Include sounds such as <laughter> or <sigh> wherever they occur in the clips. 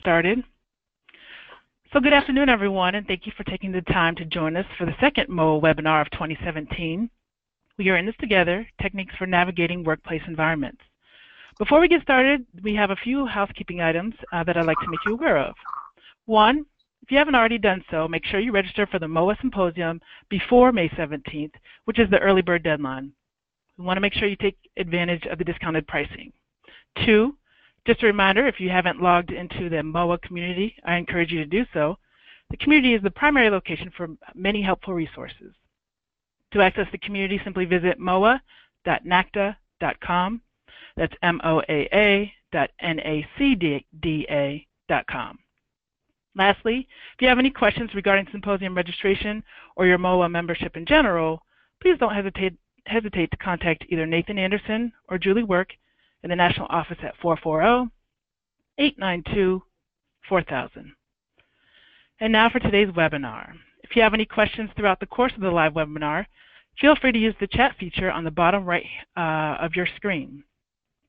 started. So good afternoon, everyone, and thank you for taking the time to join us for the second MOA webinar of 2017. We are in this together, Techniques for Navigating Workplace Environments. Before we get started, we have a few housekeeping items uh, that I'd like to make you aware of. One, if you haven't already done so, make sure you register for the MOA Symposium before May 17th, which is the early bird deadline. We want to make sure you take advantage of the discounted pricing. Two, just a reminder, if you haven't logged into the MOA community, I encourage you to do so. The community is the primary location for many helpful resources. To access the community, simply visit moa.nacda.com. That's M-O-A-A dot N-A-C-D-A dot com. Lastly, if you have any questions regarding symposium registration or your MOA membership in general, please don't hesitate, hesitate to contact either Nathan Anderson or Julie Work in the national office at 440-892-4000. And now for today's webinar. If you have any questions throughout the course of the live webinar, feel free to use the chat feature on the bottom right uh, of your screen.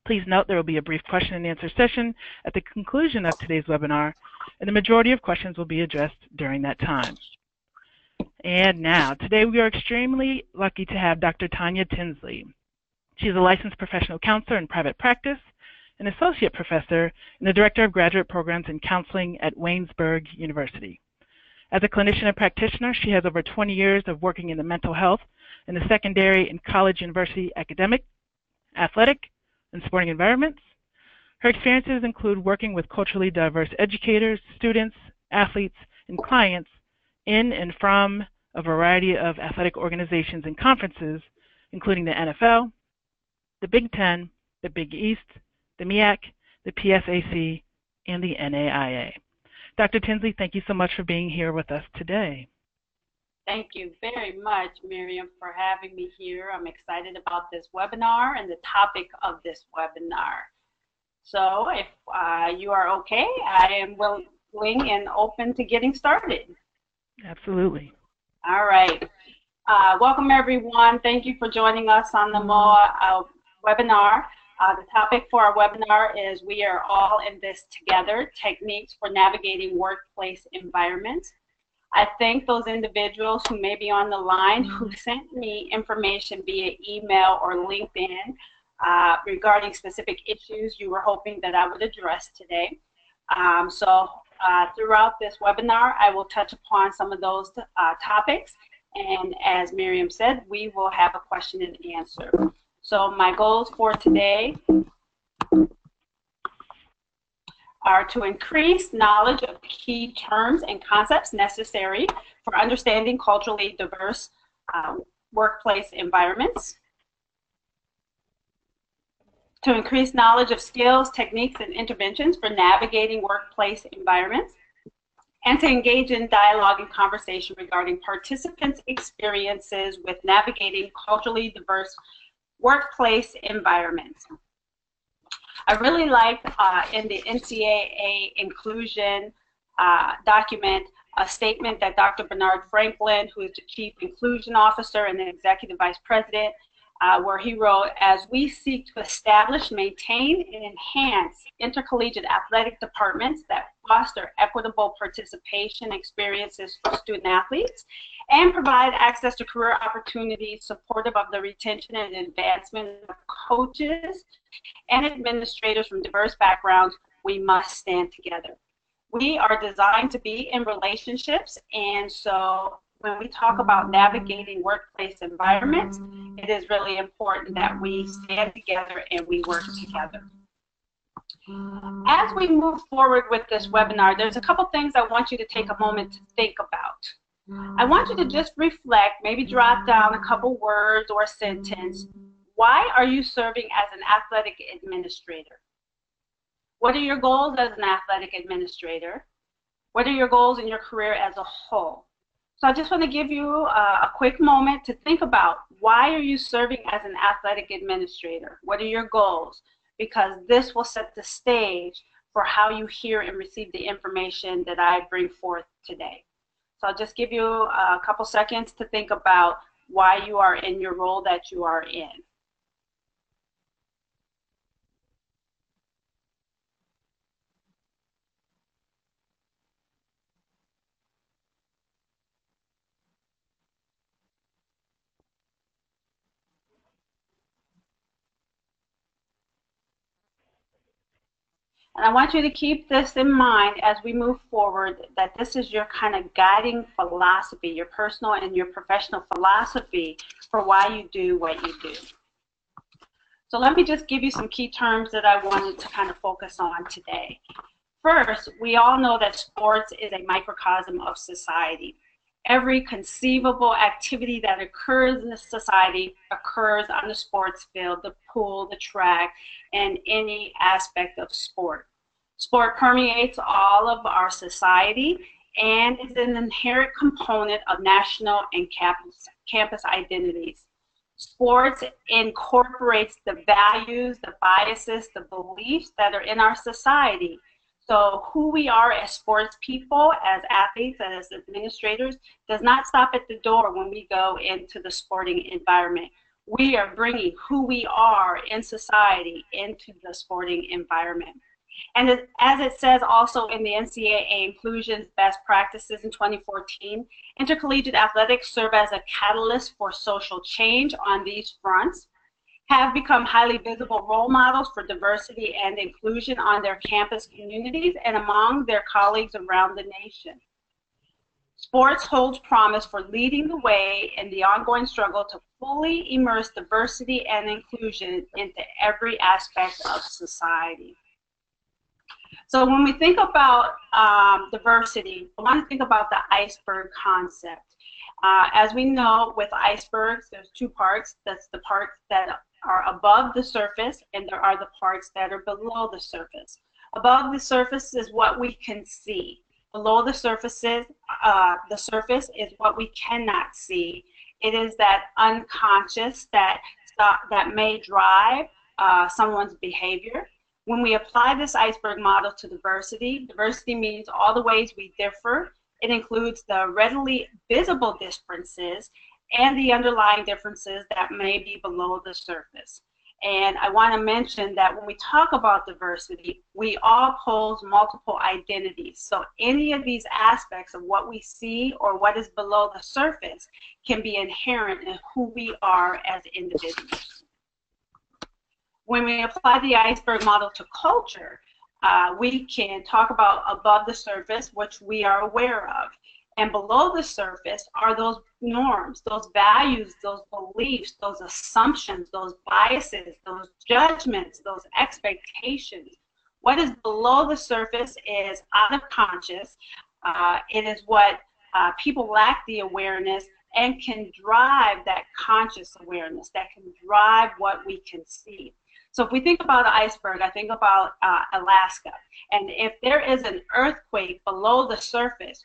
Please note there will be a brief question and answer session at the conclusion of today's webinar, and the majority of questions will be addressed during that time. And now, today we are extremely lucky to have Dr. Tanya Tinsley. She's a licensed professional counselor in private practice, an associate professor, and the director of graduate programs in counseling at Waynesburg University. As a clinician and practitioner, she has over 20 years of working in the mental health in the secondary and college university academic, athletic, and sporting environments. Her experiences include working with culturally diverse educators, students, athletes, and clients in and from a variety of athletic organizations and conferences, including the NFL, the Big Ten, the Big East, the MEAC, the PSAC, and the NAIA. Dr. Tinsley, thank you so much for being here with us today. Thank you very much, Miriam, for having me here. I'm excited about this webinar and the topic of this webinar. So if uh, you are okay, I am willing and open to getting started. Absolutely. All right. Uh, welcome, everyone. Thank you for joining us on the MOA webinar. Uh, the topic for our webinar is We Are All in This Together, Techniques for Navigating Workplace Environments. I thank those individuals who may be on the line who <laughs> sent me information via email or LinkedIn uh, regarding specific issues you were hoping that I would address today. Um, so uh, throughout this webinar, I will touch upon some of those uh, topics. And as Miriam said, we will have a question and answer. So my goals for today are to increase knowledge of key terms and concepts necessary for understanding culturally diverse um, workplace environments, to increase knowledge of skills, techniques, and interventions for navigating workplace environments, and to engage in dialogue and conversation regarding participants' experiences with navigating culturally diverse workplace environments. I really like uh, in the NCAA inclusion uh, document a statement that Dr. Bernard Franklin, who is the Chief Inclusion Officer and the Executive Vice President, uh, where he wrote, as we seek to establish, maintain, and enhance intercollegiate athletic departments that foster equitable participation experiences for student athletes and provide access to career opportunities supportive of the retention and advancement of coaches and administrators from diverse backgrounds, we must stand together. We are designed to be in relationships, and so when we talk about navigating workplace environments, it is really important that we stand together and we work together. As we move forward with this webinar, there's a couple things I want you to take a moment to think about. I want you to just reflect, maybe jot down a couple words or a sentence. Why are you serving as an athletic administrator? What are your goals as an athletic administrator? What are your goals in your career as a whole? So I just want to give you a, a, quick moment to think about why are you serving as an athletic administrator? What are your goals? Because this will set the stage for how you hear and receive the information that I bring forth today. So I'll just give you a couple seconds to think about why you are in your role that you are in. And I want you to keep this in mind as we move forward that this is your kind of guiding philosophy, your personal and your professional philosophy for why you do what you do. So let me just give you some key terms that I wanted to kind of focus on today. First, we all know that sports is a microcosm of society. Every conceivable activity that occurs in society occurs on the sports field, the pool, the track, and any aspect of sport. Sport permeates all of our society and is an inherent component of national and campus, campus identities. Sports incorporates the values, the biases, the beliefs that are in our society. So who we are as sports people, as athletes, as administrators does not stop at the door when we go into the sporting environment. We are bringing who we are in society into the sporting environment. And as it says also in the NCAA Inclusion's Best Practices in 2014, intercollegiate athletics serve as a catalyst for social change on these fronts, have become highly visible role models for diversity and inclusion on their campus communities and among their colleagues around the nation. Sports holds promise for leading the way in the ongoing struggle to fully immerse diversity and inclusion into every aspect of society. So when we think about um, diversity, I want to think about the iceberg concept. Uh, as we know, with icebergs, there's two parts. That's the parts that are above the surface, and there are the parts that are below the surface. Above the surface is what we can see. Below the surfaces, uh, the surface is what we cannot see. It is that unconscious that that may drive uh, someone's behavior. When we apply this iceberg model to diversity, diversity means all the ways we differ. It includes the readily visible differences and the underlying differences that may be below the surface. And I want to mention that when we talk about diversity, we all pose multiple identities. So any of these aspects of what we see or what is below the surface can be inherent in who we are as individuals when we apply the iceberg model to culture, uh, we can talk about above the surface, which we are aware of. And below the surface are those norms, those values, those beliefs, those assumptions, those biases, those judgments, those expectations. What is below the surface is out of conscious. Uh, it is what uh, people lack the awareness and can drive that conscious awareness, that can drive what we can see. So if we think about an iceberg, I think about uh, Alaska. And if there is an earthquake below the surface,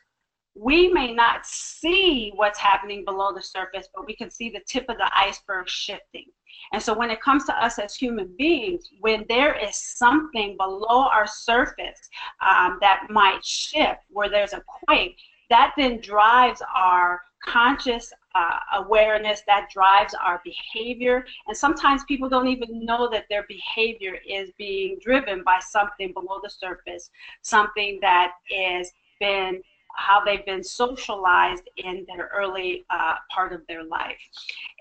we may not see what's happening below the surface, but we can see the tip of the iceberg shifting. And so when it comes to us as human beings, when there is something below our surface um, that might shift, where there's a quake, that then drives our conscious uh, awareness that drives our behavior. And sometimes people don't even know that their behavior is being driven by something below the surface, something that is been how they've been socialized in their early uh, part of their life.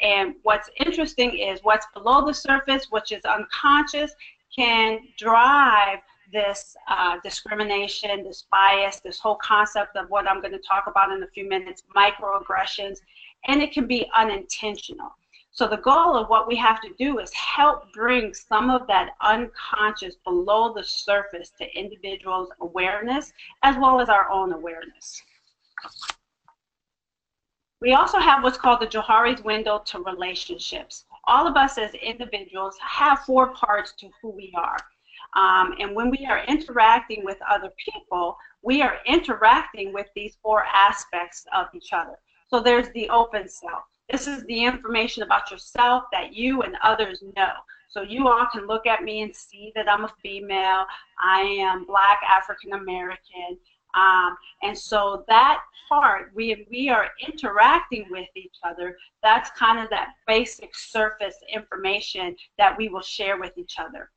And what's interesting is what's below the surface, which is unconscious, can drive this uh, discrimination, this bias, this whole concept of what I'm going to talk about in a few minutes, microaggressions, and it can be unintentional. So the goal of what we have to do is help bring some of that unconscious below the surface to individuals' awareness as well as our own awareness. We also have what's called the Johari's window to relationships. All of us as individuals have four parts to who we are. Um, and when we are interacting with other people, we are interacting with these four aspects of each other. So there's the open self. This is the information about yourself that you and others know. So you all can look at me and see that I'm a female, I am black, African American. Um, and so that part, we, we are interacting with each other. That's kind of that basic surface information that we will share with each other.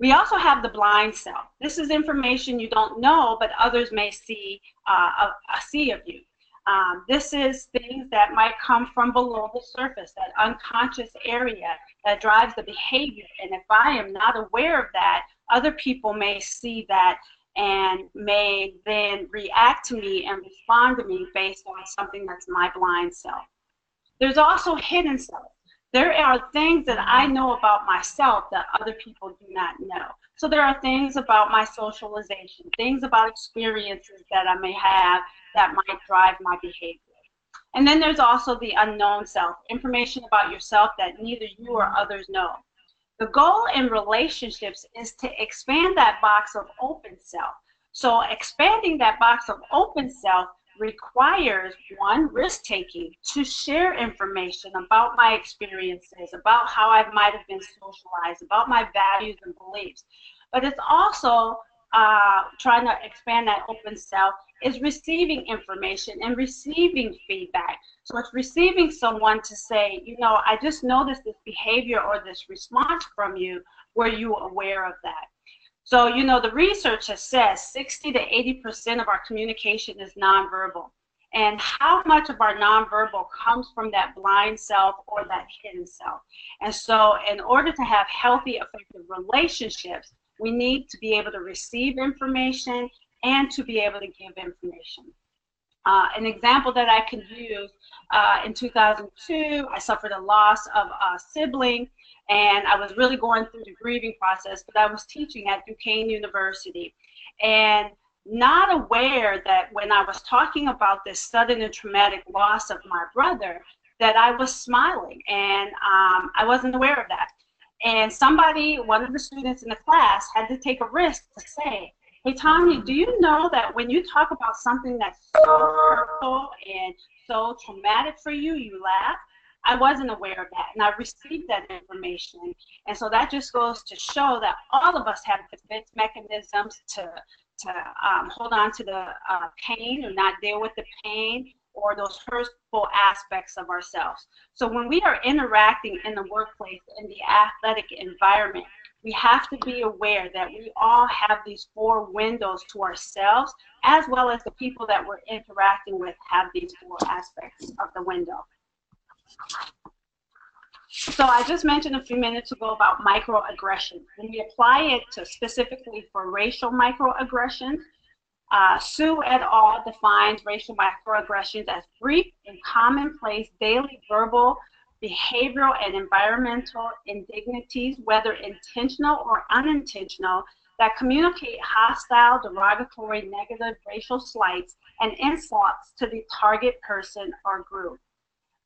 We also have the blind self. This is information you don't know, but others may see uh, a, a see of you. Um, this is things that might come from below the surface, that unconscious area that drives the behavior. And if I am not aware of that, other people may see that and may then react to me and respond to me based on something that's my blind self. There's also hidden self. There are things that I know about myself that other people do not know. So there are things about my socialization, things about experiences that I may have that might drive my behavior. And then there's also the unknown self, information about yourself that neither you or others know. The goal in relationships is to expand that box of open self. So expanding that box of open self requires one risk taking to share information about my experiences, about how I might have been socialized, about my values and beliefs. But it's also uh, trying to expand that open self is receiving information and receiving feedback. So it's receiving someone to say, you know, I just noticed this behavior or this response from you. Were you aware of that? So, you know, the research has said 60 to 80% of our communication is nonverbal. And how much of our nonverbal comes from that blind self or that hidden self? And so, in order to have healthy, effective relationships, we need to be able to receive information and to be able to give information. Uh, an example that I can use uh, in 2002, I suffered a loss of a sibling, and I was really going through the grieving process, but I was teaching at Duquesne University. And not aware that when I was talking about this sudden and traumatic loss of my brother, that I was smiling, and um, I wasn't aware of that. And somebody, one of the students in the class, had to take a risk to say, Hey, Tommy, do you know that when you talk about something that's so hurtful and so traumatic for you, you laugh? I wasn't aware of that, and I received that information. And so that just goes to show that all of us have defense mechanisms to to um, hold on to the uh, pain or not deal with the pain or those hurtful aspects of ourselves. So when we are interacting in the workplace, in the athletic environment, we have to be aware that we all have these four windows to ourselves, as well as the people that we're interacting with have these four aspects of the window. So I just mentioned a few minutes ago about microaggression. When we apply it to specifically for racial microaggressions, uh, Sue et al. defines racial microaggressions as brief and commonplace daily verbal, behavioral, and environmental indignities, whether intentional or unintentional, that communicate hostile, derogatory, negative racial slights and insults to the target person or group.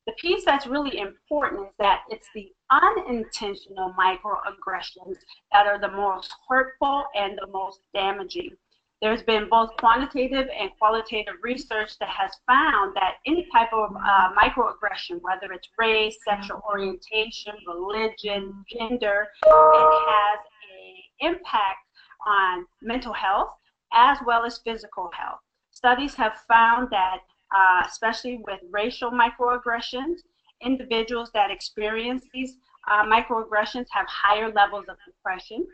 The piece that's really important is that it's the unintentional microaggressions that are the most hurtful and the most damaging. There's been both quantitative and qualitative research that has found that any type of uh, microaggression, whether it's race, sexual orientation, religion, gender, it has an impact on mental health as well as physical health. Studies have found that, uh, especially with racial microaggressions, individuals that experience these uh, microaggressions have higher levels of depression,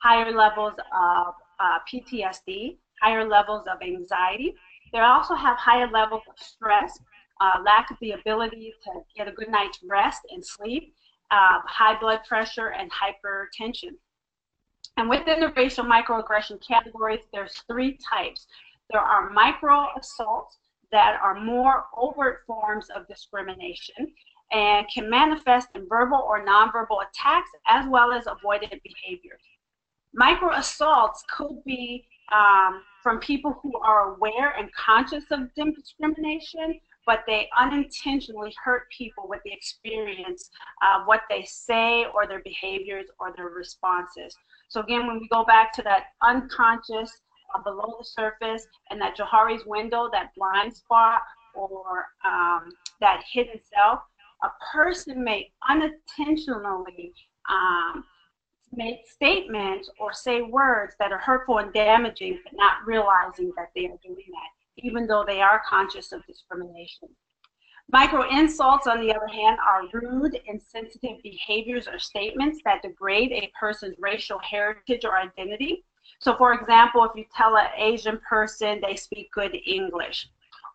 higher levels of uh, PTSD, higher levels of anxiety. They also have higher levels of stress, uh, lack of the ability to get a good night's rest and sleep, uh, high blood pressure, and hypertension. And within the racial microaggression categories, there's three types. There are micro assaults that are more overt forms of discrimination and can manifest in verbal or nonverbal attacks as well as avoided behaviors. Micro assaults could be um, from people who are aware and conscious of discrimination, but they unintentionally hurt people with the experience of what they say or their behaviors or their responses. So again, when we go back to that unconscious uh, below the surface and that Johari's window, that blind spot or um, that hidden self, a person may unintentionally um, make statements or say words that are hurtful and damaging, but not realizing that they are doing that, even though they are conscious of discrimination. Micro insults, on the other hand, are rude, insensitive behaviors or statements that degrade a person's racial heritage or identity. So, for example, if you tell an Asian person they speak good English,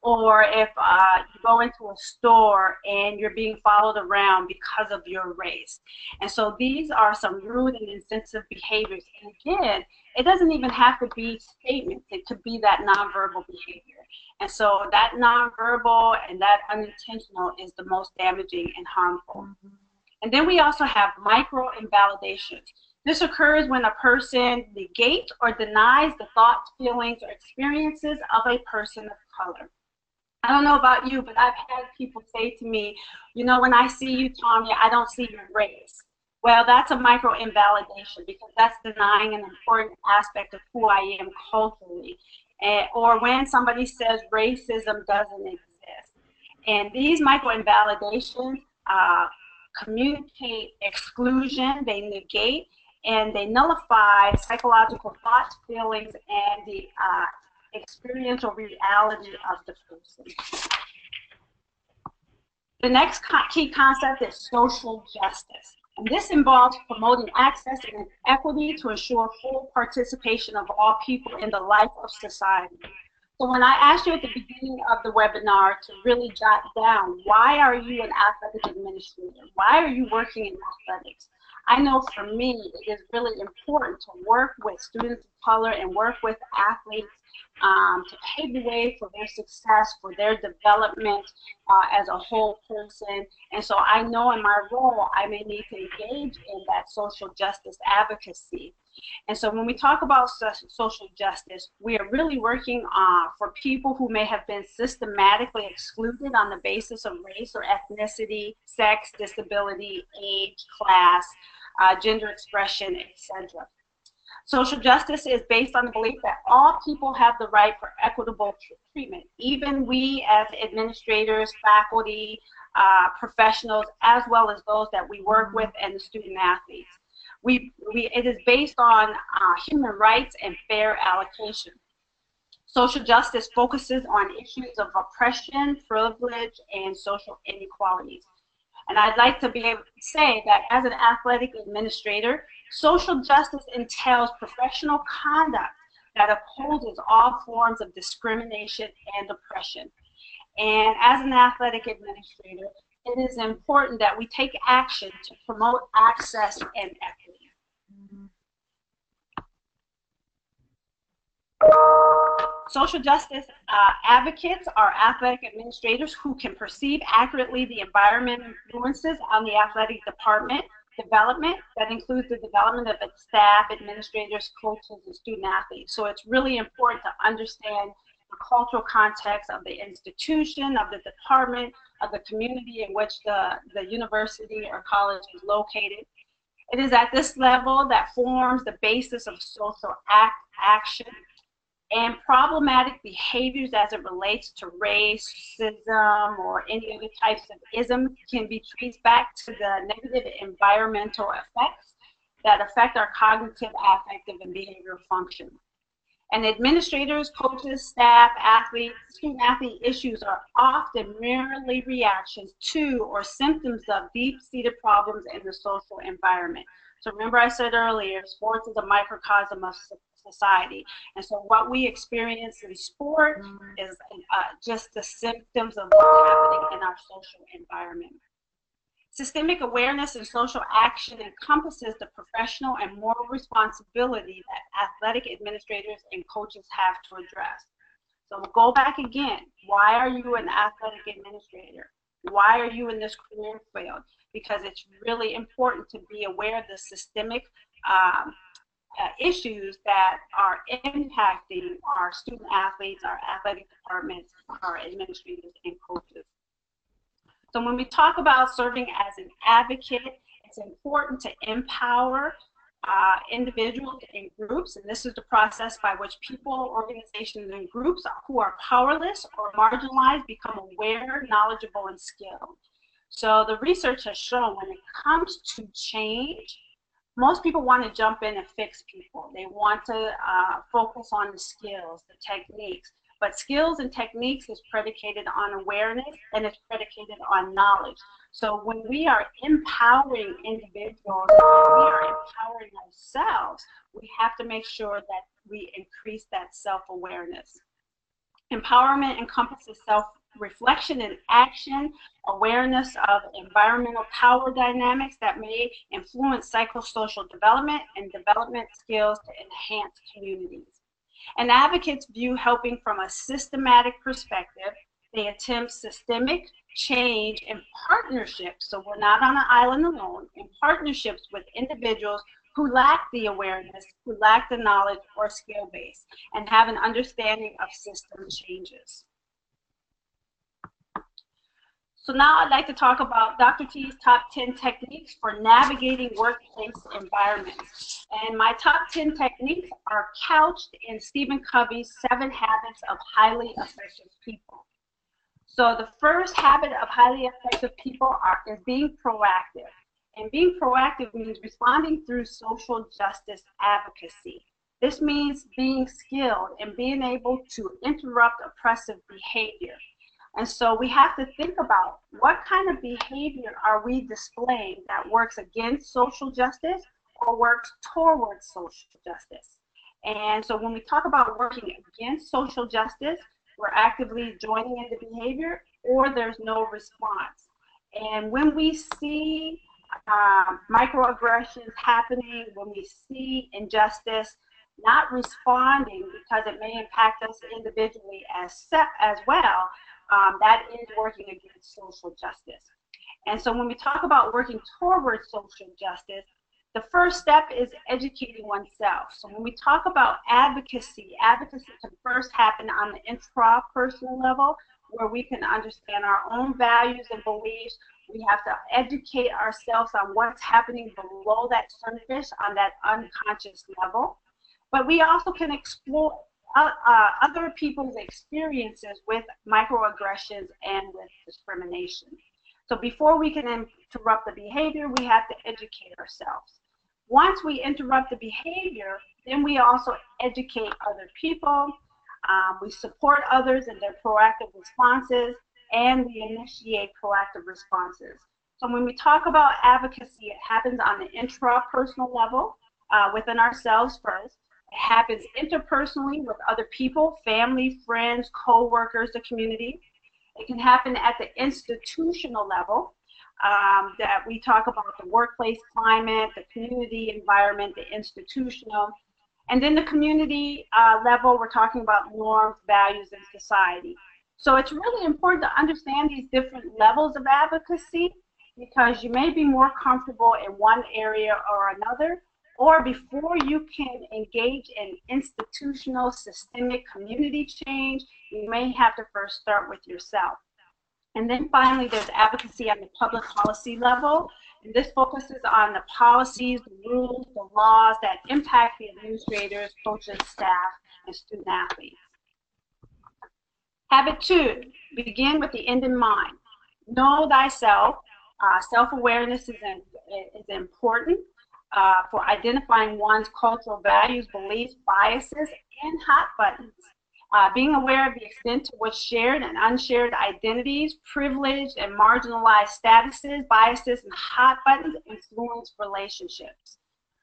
or if uh, you go into a store and you're being followed around because of your race. And so these are some rude and insensitive behaviors. And again, it doesn't even have to be statements, it could be that nonverbal behavior. And so that nonverbal and that unintentional is the most damaging and harmful. And then we also have micro invalidations. This occurs when a person negates or denies the thoughts, feelings, or experiences of a person of color. I don't know about you, but I've had people say to me, you know, when I see you, Tanya, I don't see your race. Well, that's a micro invalidation because that's denying an important aspect of who I am culturally. And, or when somebody says racism doesn't exist. And these micro invalidations uh, communicate exclusion, they negate, and they nullify psychological thoughts, feelings, and the uh, experiential reality of the person. The next key concept is social justice. And this involves promoting access and equity to ensure full participation of all people in the life of society. So when I asked you at the beginning of the webinar to really jot down, why are you an athletic administrator? Why are you working in athletics? I know for me, it is really important to work with students of color and work with athletes um, to pave the way for their success, for their development uh, as a whole person. And so I know in my role, I may need to engage in that social justice advocacy. And so when we talk about social justice, we are really working uh, for people who may have been systematically excluded on the basis of race or ethnicity, sex, disability, age, class, uh, gender expression, etc. Social justice is based on the belief that all people have the right for equitable treatment, even we as administrators, faculty, uh, professionals, as well as those that we work with and the student athletes. We, we, it is based on uh, human rights and fair allocation. Social justice focuses on issues of oppression, privilege, and social inequalities. And I'd like to be able to say that as an athletic administrator, social justice entails professional conduct that opposes all forms of discrimination and oppression. And as an athletic administrator, it is important that we take action to promote access and equity. Social justice uh, advocates are athletic administrators who can perceive accurately the environment influences on the athletic department development. That includes the development of its staff, administrators, coaches, and student athletes. So it's really important to understand the cultural context of the institution, of the department, of the community in which the, the university or college is located. It is at this level that forms the basis of social act, action and problematic behaviors as it relates to racism or any other types of ism can be traced back to the negative environmental effects that affect our cognitive, affective, and behavioral function. And administrators, coaches, staff, athletes, student athlete issues are often merely reactions to or symptoms of deep-seated problems in the social environment. So remember I said earlier, sports is a microcosm of society. And so what we experience in sport mm. is uh, just the symptoms of what's happening in our social environment. Systemic awareness and social action encompasses the professional and moral responsibility that athletic administrators and coaches have to address. So we'll go back again. Why are you an athletic administrator? Why are you in this career field? Because it's really important to be aware of the systemic um, uh, issues that are impacting our student athletes, our athletic departments, our administrators, and coaches. So when we talk about serving as an advocate, it's important to empower uh, individuals and groups, and this is the process by which people, organizations, and groups who are powerless or marginalized become aware, knowledgeable, and skilled. So the research has shown when it comes to change, most people want to jump in and fix people. They want to uh, focus on the skills, the techniques. But skills and techniques is predicated on awareness and it's predicated on knowledge. So when we are empowering individuals, we are empowering ourselves, we have to make sure that we increase that self-awareness. Empowerment encompasses self reflection and action, awareness of environmental power dynamics that may influence psychosocial development, and development skills to enhance communities. And advocates view helping from a systematic perspective. They attempt systemic change in partnerships, so we're not on an island alone, in partnerships with individuals who lack the awareness, who lack the knowledge or skill base, and have an understanding of system changes. So now I'd like to talk about Dr. T's top 10 techniques for navigating workplace environments. And my top 10 techniques are couched in Stephen Covey's Seven Habits of Highly Effective People. So the first habit of highly effective people are, is being proactive. And being proactive means responding through social justice advocacy. This means being skilled and being able to interrupt oppressive behavior. And so we have to think about what kind of behavior are we displaying that works against social justice or works towards social justice. And so when we talk about working against social justice, we're actively joining in the behavior or there's no response. And when we see um, microaggressions happening, when we see injustice, not responding because it may impact us individually as, as well, um, that is working against social justice. And so when we talk about working towards social justice, the first step is educating oneself. So when we talk about advocacy, advocacy can first happen on the intrapersonal level where we can understand our own values and beliefs. We have to educate ourselves on what's happening below that surface on that unconscious level. But we also can explore uh, other people's experiences with microaggressions and with discrimination. So before we can interrupt the behavior, we have to educate ourselves. Once we interrupt the behavior, then we also educate other people, um, we support others in their proactive responses, and we initiate proactive responses. So when we talk about advocacy, it happens on the intrapersonal level uh, within ourselves first. Happens interpersonally with other people, family, friends, co-workers, the community. It can happen at the institutional level um, that we talk about the workplace climate, the community environment, the institutional. And then the community uh, level, we're talking about norms, values, and society. So it's really important to understand these different levels of advocacy because you may be more comfortable in one area or another, or before you can engage in institutional systemic community change, you may have to first start with yourself. And then finally, there's advocacy on the public policy level. And this focuses on the policies, the rules, the laws that impact the administrators, coaches, staff, and student athletes. Habit two, begin with the end in mind. Know thyself. Uh, Self-awareness is, is important uh, for identifying one's cultural values, beliefs, biases, and hot buttons. Uh, being aware of the extent to which shared and unshared identities, privileged and marginalized statuses, biases, and hot buttons influence relationships.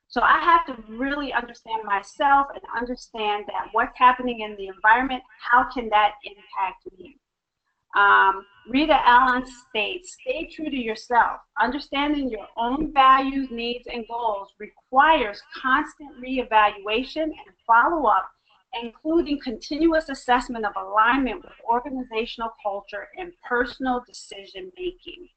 So I have to really understand myself and understand that what's happening in the environment, how can that impact me? Um, Rita Allen states, stay true to yourself. Understanding your own values, needs, and goals requires constant reevaluation and follow-up, including continuous assessment of alignment with organizational culture and personal decision making.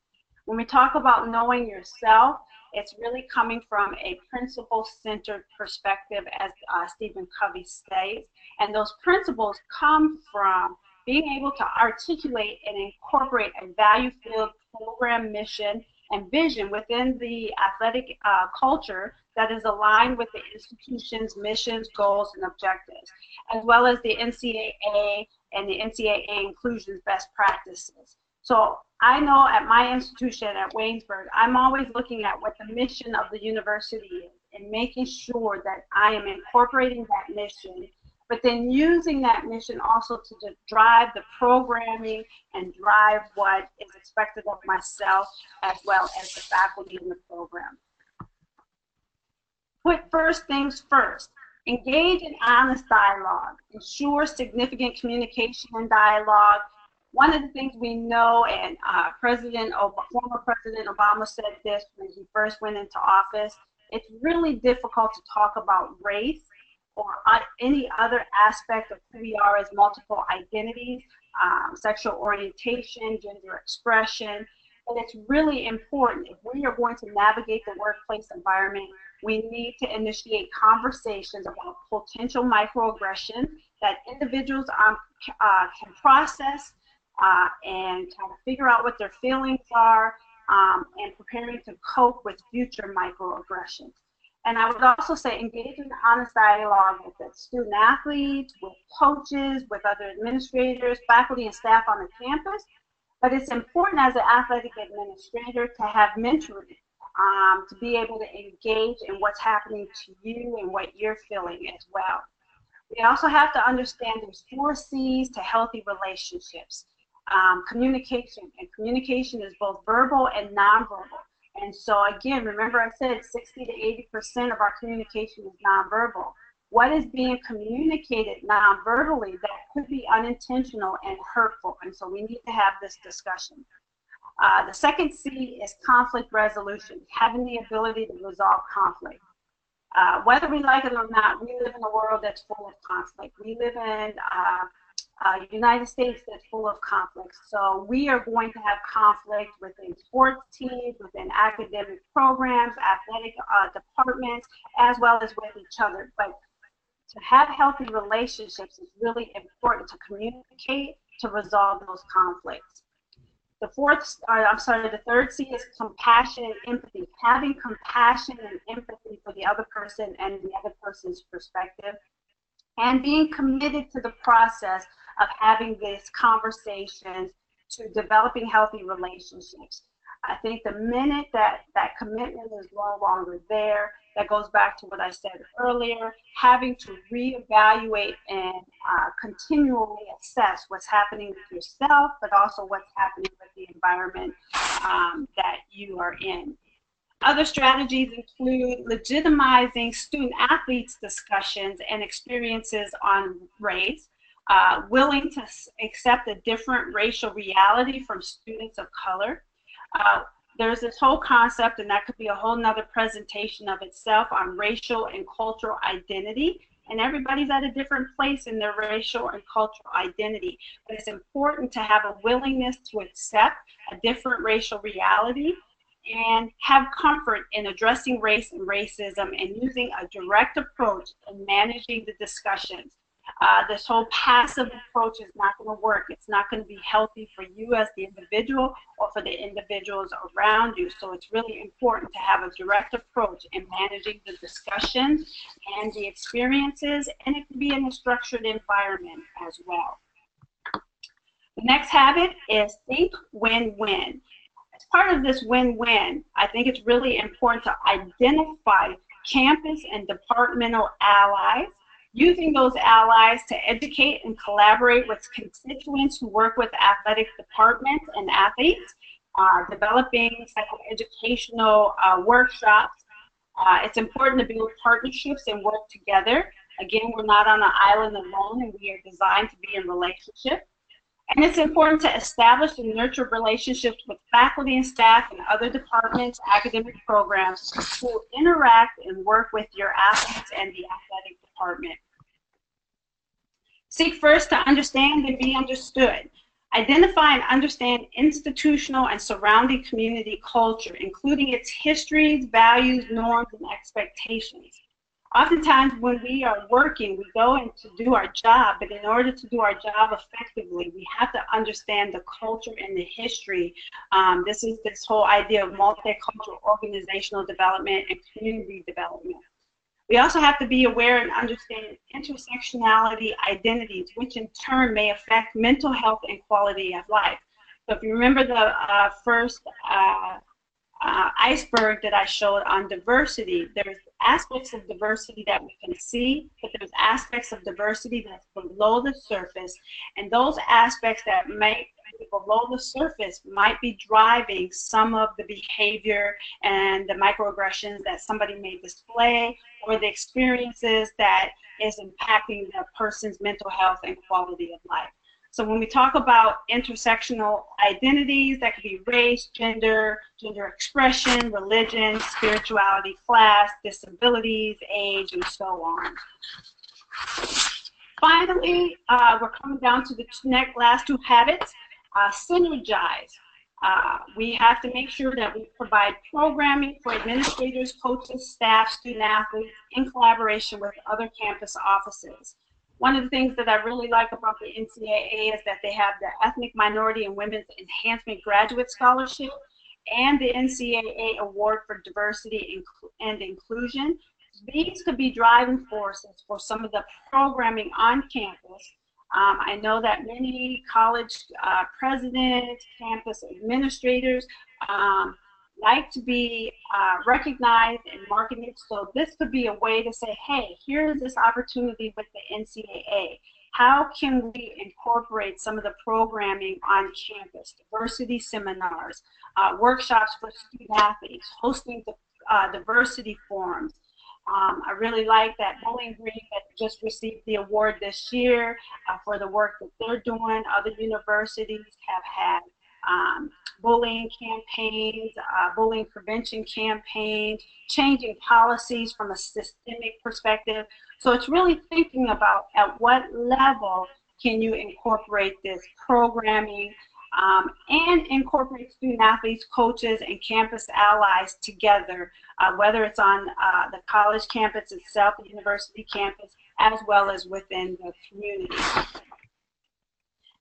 When we talk about knowing yourself, it's really coming from a principle-centered perspective, as uh, Stephen Covey states, and those principles come from being able to articulate and incorporate a value-filled program mission and vision within the athletic uh, culture that is aligned with the institution's missions, goals, and objectives, as well as the NCAA and the NCAA inclusion's best practices. So I know at my institution at Waynesburg, I'm always looking at what the mission of the university is and making sure that I am incorporating that mission but then using that mission also to drive the programming and drive what is expected of myself as well as the faculty in the program. Put first things first. Engage in honest dialogue. Ensure significant communication and dialogue. One of the things we know, and uh, President Ob- former President Obama said this when he first went into office, it's really difficult to talk about race or any other aspect of who we are as multiple identities, um, sexual orientation, gender expression. And it's really important if we are going to navigate the workplace environment we need to initiate conversations about potential microaggression that individuals um, uh, can process uh, and kind of figure out what their feelings are um, and preparing to cope with future microaggressions. And I would also say engage in honest dialogue with the student athletes, with coaches, with other administrators, faculty, and staff on the campus. But it's important as an athletic administrator to have mentoring um, to be able to engage in what's happening to you and what you're feeling as well. We also have to understand there's four C's to healthy relationships. Um, communication, and communication is both verbal and nonverbal. And so again, remember I said 60 to 80% of our communication is nonverbal. What is being communicated nonverbally that could be unintentional and hurtful? And so we need to have this discussion. Uh, the second C is conflict resolution, having the ability to resolve conflict. Uh, whether we like it or not, we live in a world that's full of conflict. We live in uh, a United States that's full of conflict. So we are going to have conflict within sports teams, within academic programs, athletic uh, departments, as well as with each other. But to have healthy relationships is really important to communicate to resolve those conflicts. The fourth, uh, I'm sorry, the third C is compassion and empathy. Having compassion and empathy for the other person and the other person's perspective. And being committed to the process of having these conversations to developing healthy relationships. I think the minute that that commitment is no longer there, that goes back to what I said earlier, having to reevaluate and uh, continually assess what's happening with yourself, but also what's happening with the environment um, that you are in. Other strategies include legitimizing student athletes' discussions and experiences on race, uh, willing to accept a different racial reality from students of color, uh, there's this whole concept, and that could be a whole nother presentation of itself on racial and cultural identity. And everybody's at a different place in their racial and cultural identity. But it's important to have a willingness to accept a different racial reality and have comfort in addressing race and racism and using a direct approach in managing the discussions. Uh, this whole passive approach is not going to work. It's not going to be healthy for you as the individual or for the individuals around you. So it's really important to have a direct approach in managing the discussions and the experiences, and it can be in a structured environment as well. The next habit is think win-win. As part of this win-win, I think it's really important to identify campus and departmental allies using those allies to educate and collaborate with constituents who work with athletic departments and athletes, uh, developing psychoeducational uh, workshops. Uh, it's important to build partnerships and work together. Again, we're not on an island alone and we are designed to be in relationship. And it's important to establish and nurture relationships with faculty and staff and other departments, academic programs who interact and work with your athletes and the athletic department. Seek first to understand and be understood. Identify and understand institutional and surrounding community culture, including its histories, values, norms, and expectations. Oftentimes, when we are working, we go in to do our job, but in order to do our job effectively, we have to understand the culture and the history. Um, this is this whole idea of multicultural organizational development and community development. We also have to be aware and understand intersectionality identities, which in turn may affect mental health and quality of life. So if you remember the uh, first uh, uh, iceberg that I showed on diversity, there's aspects of diversity that we can see, but there's aspects of diversity that's below the surface, and those aspects that below the surface might be driving some of the behavior and the microaggressions that somebody may display or the experiences that is impacting the person's mental health and quality of life. So when we talk about intersectional identities, that could be race, gender, gender expression, religion, spirituality, class, disabilities, age, and so on. Finally, uh, we're coming down to the next, last two habits, uh, synergize. Uh, we have to make sure that we provide programming for administrators, coaches, staff, student athletes in collaboration with other campus offices. One of the things that I really like about the NCAA is that they have the Ethnic Minority and Women's Enhancement Graduate Scholarship and the NCAA Award for Diversity and Inclusion. These could be driving forces for some of the programming on campus um, I know that many college uh, presidents, campus administrators um, like to be uh, recognized and marketed. So this could be a way to say, hey, here's this opportunity with the NCAA. How can we incorporate some of the programming on campus, diversity seminars, uh, workshops for student athletes, hosting the, uh, diversity forums, um, I really like that Bowling Green that just received the award this year uh, for the work that they're doing. Other universities have had um, bullying campaigns, uh, bullying prevention campaigns, changing policies from a systemic perspective. So it's really thinking about at what level can you incorporate this programming um, and incorporate student athletes, coaches, and campus allies together, uh, whether it's on uh, the college campus itself, the university campus, as well as within the community.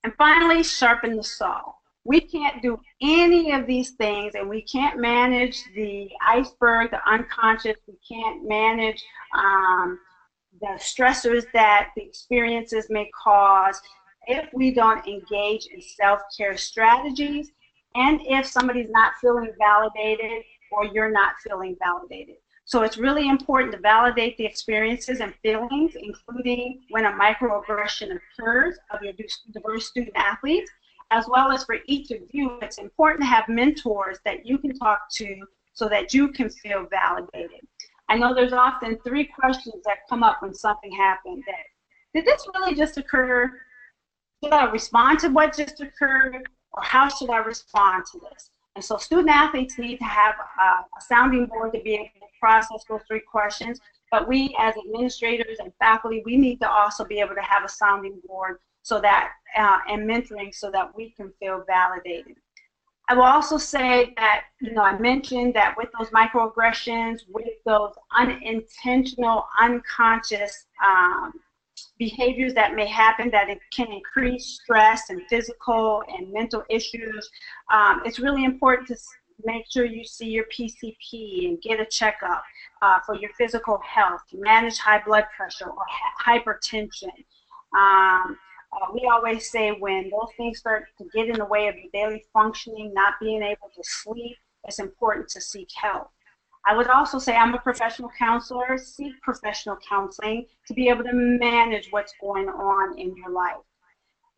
And finally, sharpen the saw. We can't do any of these things, and we can't manage the iceberg, the unconscious. We can't manage um, the stressors that the experiences may cause if we don't engage in self-care strategies and if somebody's not feeling validated or you're not feeling validated. So it's really important to validate the experiences and feelings, including when a microaggression occurs of your diverse student athletes, as well as for each of you, it's important to have mentors that you can talk to so that you can feel validated. I know there's often three questions that come up when something happened that, did this really just occur? Should I respond to what just occurred, or how should I respond to this? And so student athletes need to have a, a sounding board to be able to process those three questions. But we, as administrators and faculty, we need to also be able to have a sounding board so that uh, and mentoring so that we can feel validated. I will also say that, you know, I mentioned that with those microaggressions, with those unintentional, unconscious um, behaviors that may happen that it can increase stress and physical and mental issues. Um, it's really important to make sure you see your PCP and get a checkup uh, for your physical health, manage high blood pressure or hypertension. Um, uh, we always say when those things start to get in the way of your daily functioning, not being able to sleep, it's important to seek help. I would also say I'm a professional counselor, seek professional counseling to be able to manage what's going on in your life.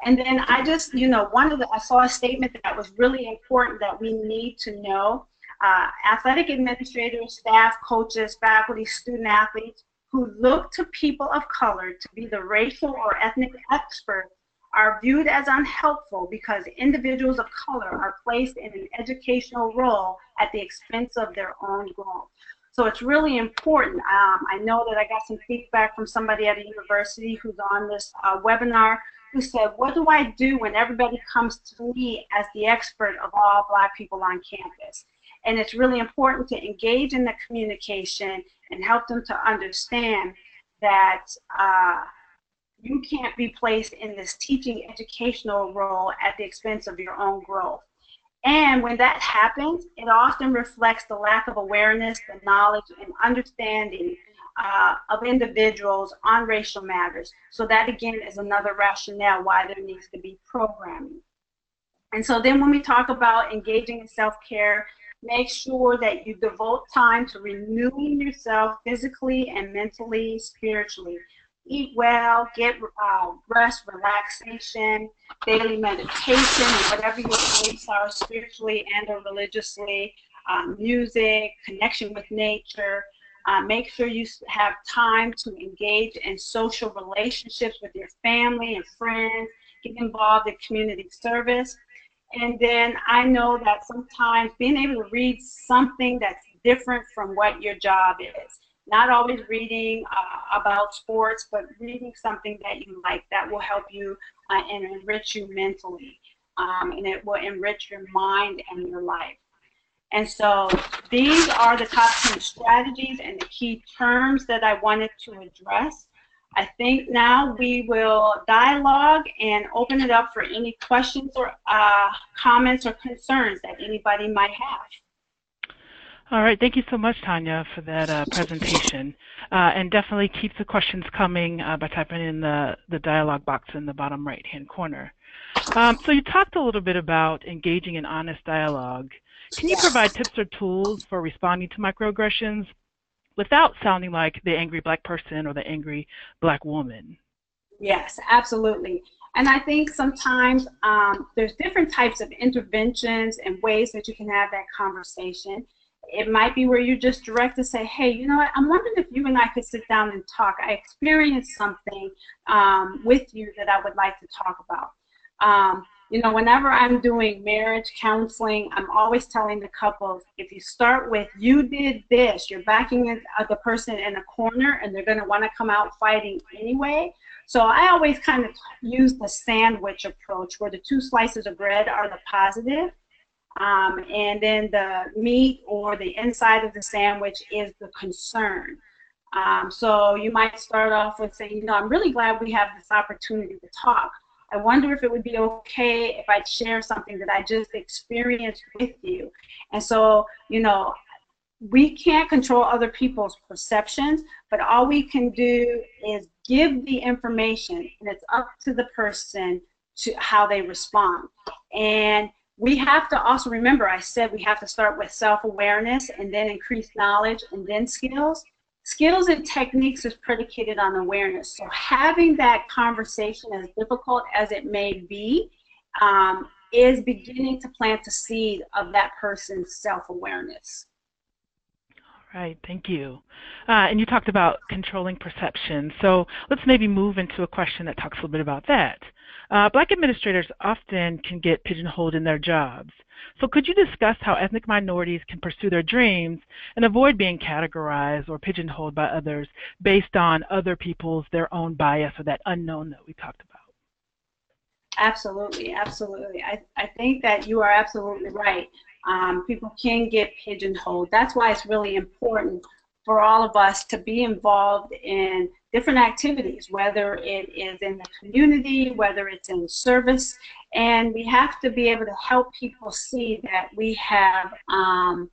And then I just, you know, one of the, I saw a statement that was really important that we need to know. Uh, athletic administrators, staff, coaches, faculty, student athletes who look to people of color to be the racial or ethnic expert are viewed as unhelpful because individuals of color are placed in an educational role at the expense of their own growth. So it's really important. Um, I know that I got some feedback from somebody at a university who's on this uh, webinar who said, what do I do when everybody comes to me as the expert of all black people on campus? And it's really important to engage in the communication and help them to understand that uh, you can't be placed in this teaching educational role at the expense of your own growth. And when that happens, it often reflects the lack of awareness, the knowledge, and understanding uh, of individuals on racial matters. So that again is another rationale why there needs to be programming. And so then when we talk about engaging in self-care, make sure that you devote time to renewing yourself physically and mentally, spiritually eat well, get uh, rest, relaxation, daily meditation, whatever your beliefs are spiritually and or religiously, um, music, connection with nature. Uh, make sure you have time to engage in social relationships with your family and friends. Get involved in community service. And then I know that sometimes being able to read something that's different from what your job is. Not always reading uh, about sports, but reading something that you like that will help you uh, and enrich you mentally. Um, and it will enrich your mind and your life. And so these are the top 10 strategies and the key terms that I wanted to address. I think now we will dialogue and open it up for any questions or uh, comments or concerns that anybody might have. All right, thank you so much, Tanya, for that uh, presentation. Uh, and definitely keep the questions coming uh, by typing in the, the dialog box in the bottom right-hand corner. Um, so you talked a little bit about engaging in honest dialogue. Can you provide tips or tools for responding to microaggressions without sounding like the angry black person or the angry black woman? Yes, absolutely. And I think sometimes um, there's different types of interventions and ways that you can have that conversation it might be where you just direct to say, hey, you know what, I'm wondering if you and I could sit down and talk. I experienced something um, with you that I would like to talk about. Um, you know, whenever I'm doing marriage counseling, I'm always telling the couples, if you start with, you did this, you're backing uh, the person in a corner and they're going to want to come out fighting anyway. So I always kind of use the sandwich approach where the two slices of bread are the positive um, and then the meat or the inside of the sandwich is the concern. Um, so you might start off with saying, you know, I'm really glad we have this opportunity to talk. I wonder if it would be okay if I share something that I just experienced with you. And so, you know, we can't control other people's perceptions, but all we can do is give the information, and it's up to the person to how they respond. And we have to also remember I said we have to start with self-awareness and then increase knowledge and then skills. Skills and techniques is predicated on awareness. So having that conversation, as difficult as it may be, um, is beginning to plant the seed of that person's self-awareness. All right, thank you. Uh, and you talked about controlling perception. So let's maybe move into a question that talks a little bit about that. Uh, black administrators often can get pigeonholed in their jobs. So could you discuss how ethnic minorities can pursue their dreams and avoid being categorized or pigeonholed by others based on other people's, their own bias or that unknown that we talked about? Absolutely, absolutely. I, I think that you are absolutely right. Um, people can get pigeonholed. That's why it's really important for all of us to be involved in different activities, whether it is in the community, whether it's in service, and we have to be able to help people see that we have um,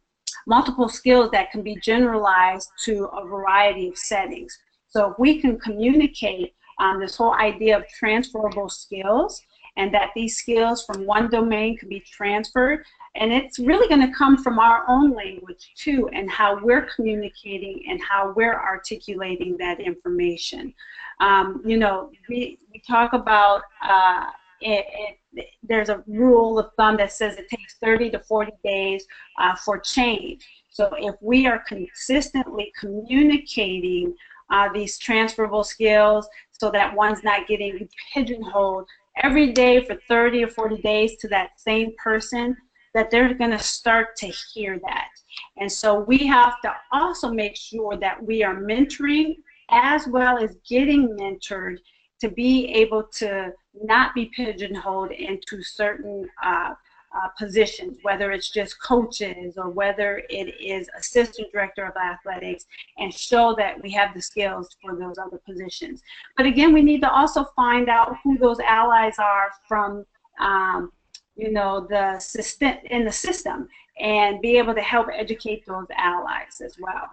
multiple skills that can be generalized to a variety of settings. So if we can communicate um, this whole idea of transferable skills and that these skills from one domain can be transferred and it's really going to come from our own language too, and how we're communicating and how we're articulating that information. Um, you know, we, we talk about uh, it, it, there's a rule of thumb that says it takes 30 to 40 days uh, for change. So if we are consistently communicating uh, these transferable skills so that one's not getting pigeonholed every day for 30 or 40 days to that same person, that they're going to start to hear that. And so we have to also make sure that we are mentoring as well as getting mentored to be able to not be pigeonholed into certain uh, uh, positions, whether it's just coaches or whether it is assistant director of athletics, and show that we have the skills for those other positions. But again, we need to also find out who those allies are from um, you know, the system in the system and be able to help educate those allies as well.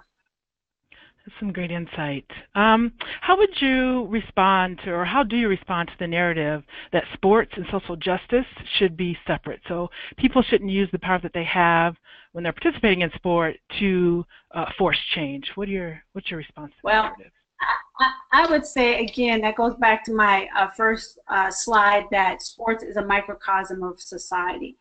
That's some great insight. Um, how would you respond to, or how do you respond to the narrative that sports and social justice should be separate? So people shouldn't use the power that they have when they're participating in sport to uh, force change. What are your, what's your response to well, that narrative? I, would say again that goes back to my uh, first uh, slide that sports is a microcosm of society,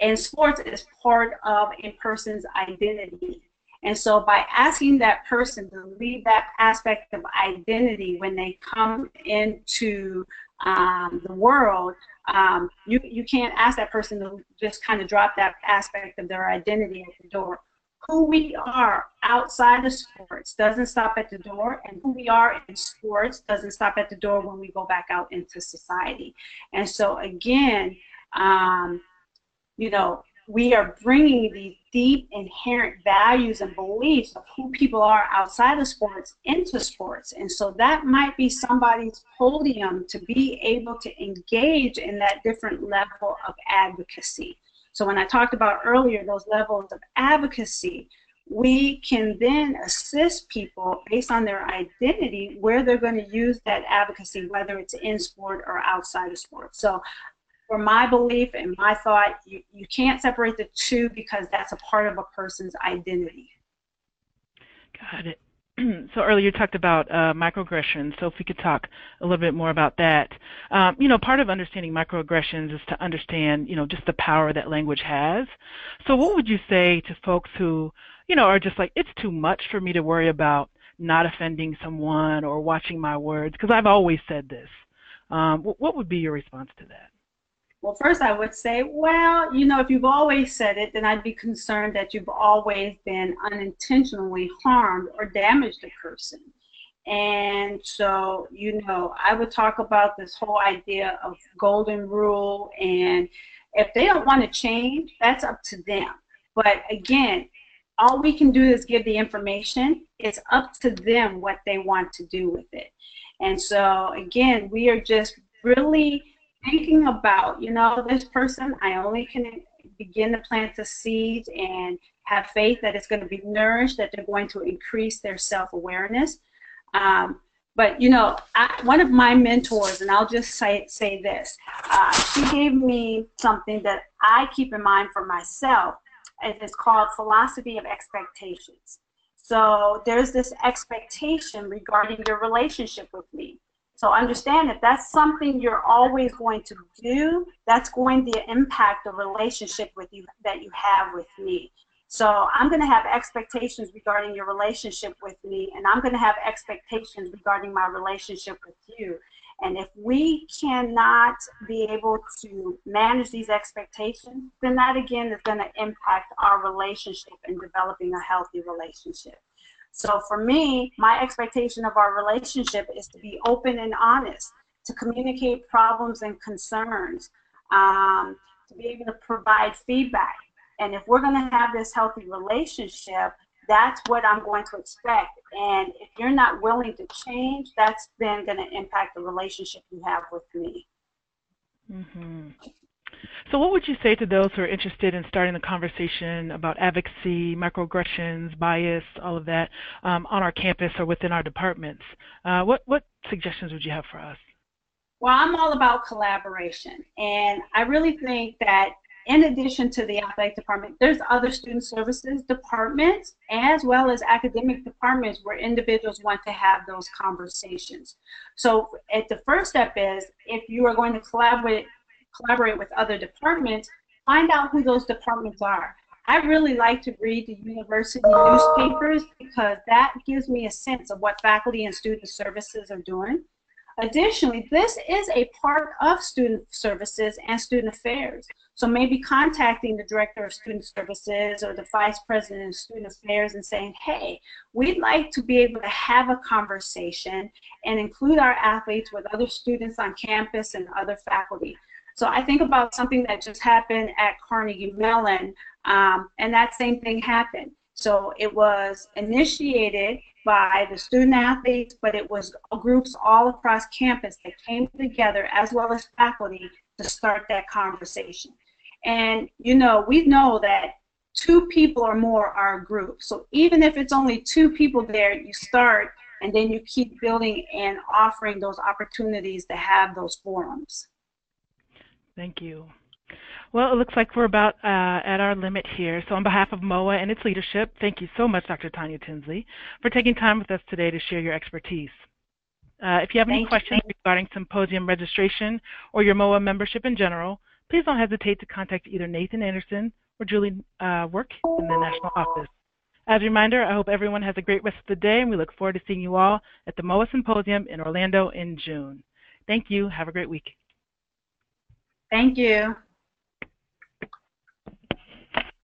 and sports is part of a person's identity. And so by asking that person to leave that aspect of identity when they come into um, the world, um, you, you can't ask that person to just kind of drop that aspect of their identity at the door. Who we are outside of sports doesn't stop at the door, and who we are in sports doesn't stop at the door when we go back out into society. And so, again, um, you know, we are bringing these deep inherent values and beliefs of who people are outside of sports into sports. And so that might be somebody's podium to be able to engage in that different level of advocacy. So when I talked about earlier those levels of advocacy, we can then assist people based on their identity where they're going to use that advocacy, whether it's in sport or outside of sport. So for my belief and my thought, you, you can't separate the two because that's a part of a person's identity. Got it. <clears throat> so earlier you talked about uh, microaggressions. So if we could talk a little bit more about that. Um, you know, part of understanding microaggressions is to understand, you know, just the power that language has. So what would you say to folks who, you know, are just like, it's too much for me to worry about not offending someone or watching my words? Because I've always said this. Um, what would be your response to that? Well, first I would say, well, you know, if you've always said it, then I'd be concerned that you've always been unintentionally harmed or damaged a person. And so, you know, I would talk about this whole idea of golden rule. And if they don't want to change, that's up to them. But again, all we can do is give the information. It's up to them what they want to do with it. And so, again, we are just really thinking about, you know, this person, I only can begin to plant the seeds and have faith that it's going to be nourished, that they're going to increase their self-awareness. Um, but you know, I, one of my mentors, and I'll just say say this, uh, she gave me something that I keep in mind for myself. And it's called philosophy of expectations. So there's this expectation regarding your relationship with me. So understand if that's something you're always going to do, that's going to impact the relationship with you that you have with me. So I'm going to have expectations regarding your relationship with me, and I'm going to have expectations regarding my relationship with you. And if we cannot be able to manage these expectations, then that again is going to impact our relationship and developing a healthy relationship. So for me, my expectation of our relationship is to be open and honest, to communicate problems and concerns, um, to be able to provide feedback. And if we're going to have this healthy relationship, that's what I'm going to expect. And if you're not willing to change, that's then going to impact the relationship you have with me. Mm-hmm. So, what would you say to those who are interested in starting the conversation about advocacy, microaggressions, bias, all of that um, on our campus or within our departments? Uh, what what suggestions would you have for us? Well, I'm all about collaboration, and I really think that in addition to the athletic department, there's other student services departments as well as academic departments where individuals want to have those conversations. So, at the first step is if you are going to collaborate collaborate with other departments, find out who those departments are. I really like to read the university newspapers because that gives me a sense of what faculty and student services are doing. Additionally, this is a part of student services and student affairs. So maybe contacting the director of student services or the vice president of student affairs and saying, hey, we'd like to be able to have a conversation and include our athletes with other students on campus and other faculty. So I think about something that just happened at Carnegie Mellon, um, and that same thing happened. So it was initiated by the student athletes, but it was groups all across campus that came together as well as faculty to start that conversation. And you know, we know that two people or more are a group. So even if it's only two people there, you start and then you keep building and offering those opportunities to have those forums. Thank you. Well, it looks like we're about uh, at our limit here. So on behalf of MOA and its leadership, thank you so much, Dr. Tanya Tinsley, for taking time with us today to share your expertise. Uh, if you have any thank questions you. regarding symposium registration or your MOA membership in general, please don't hesitate to contact either Nathan Anderson or Julie uh, Work in the national office. As a reminder, I hope everyone has a great rest of the day, and we look forward to seeing you all at the MOA Symposium in Orlando in June. Thank you. Have a great week. Thank you.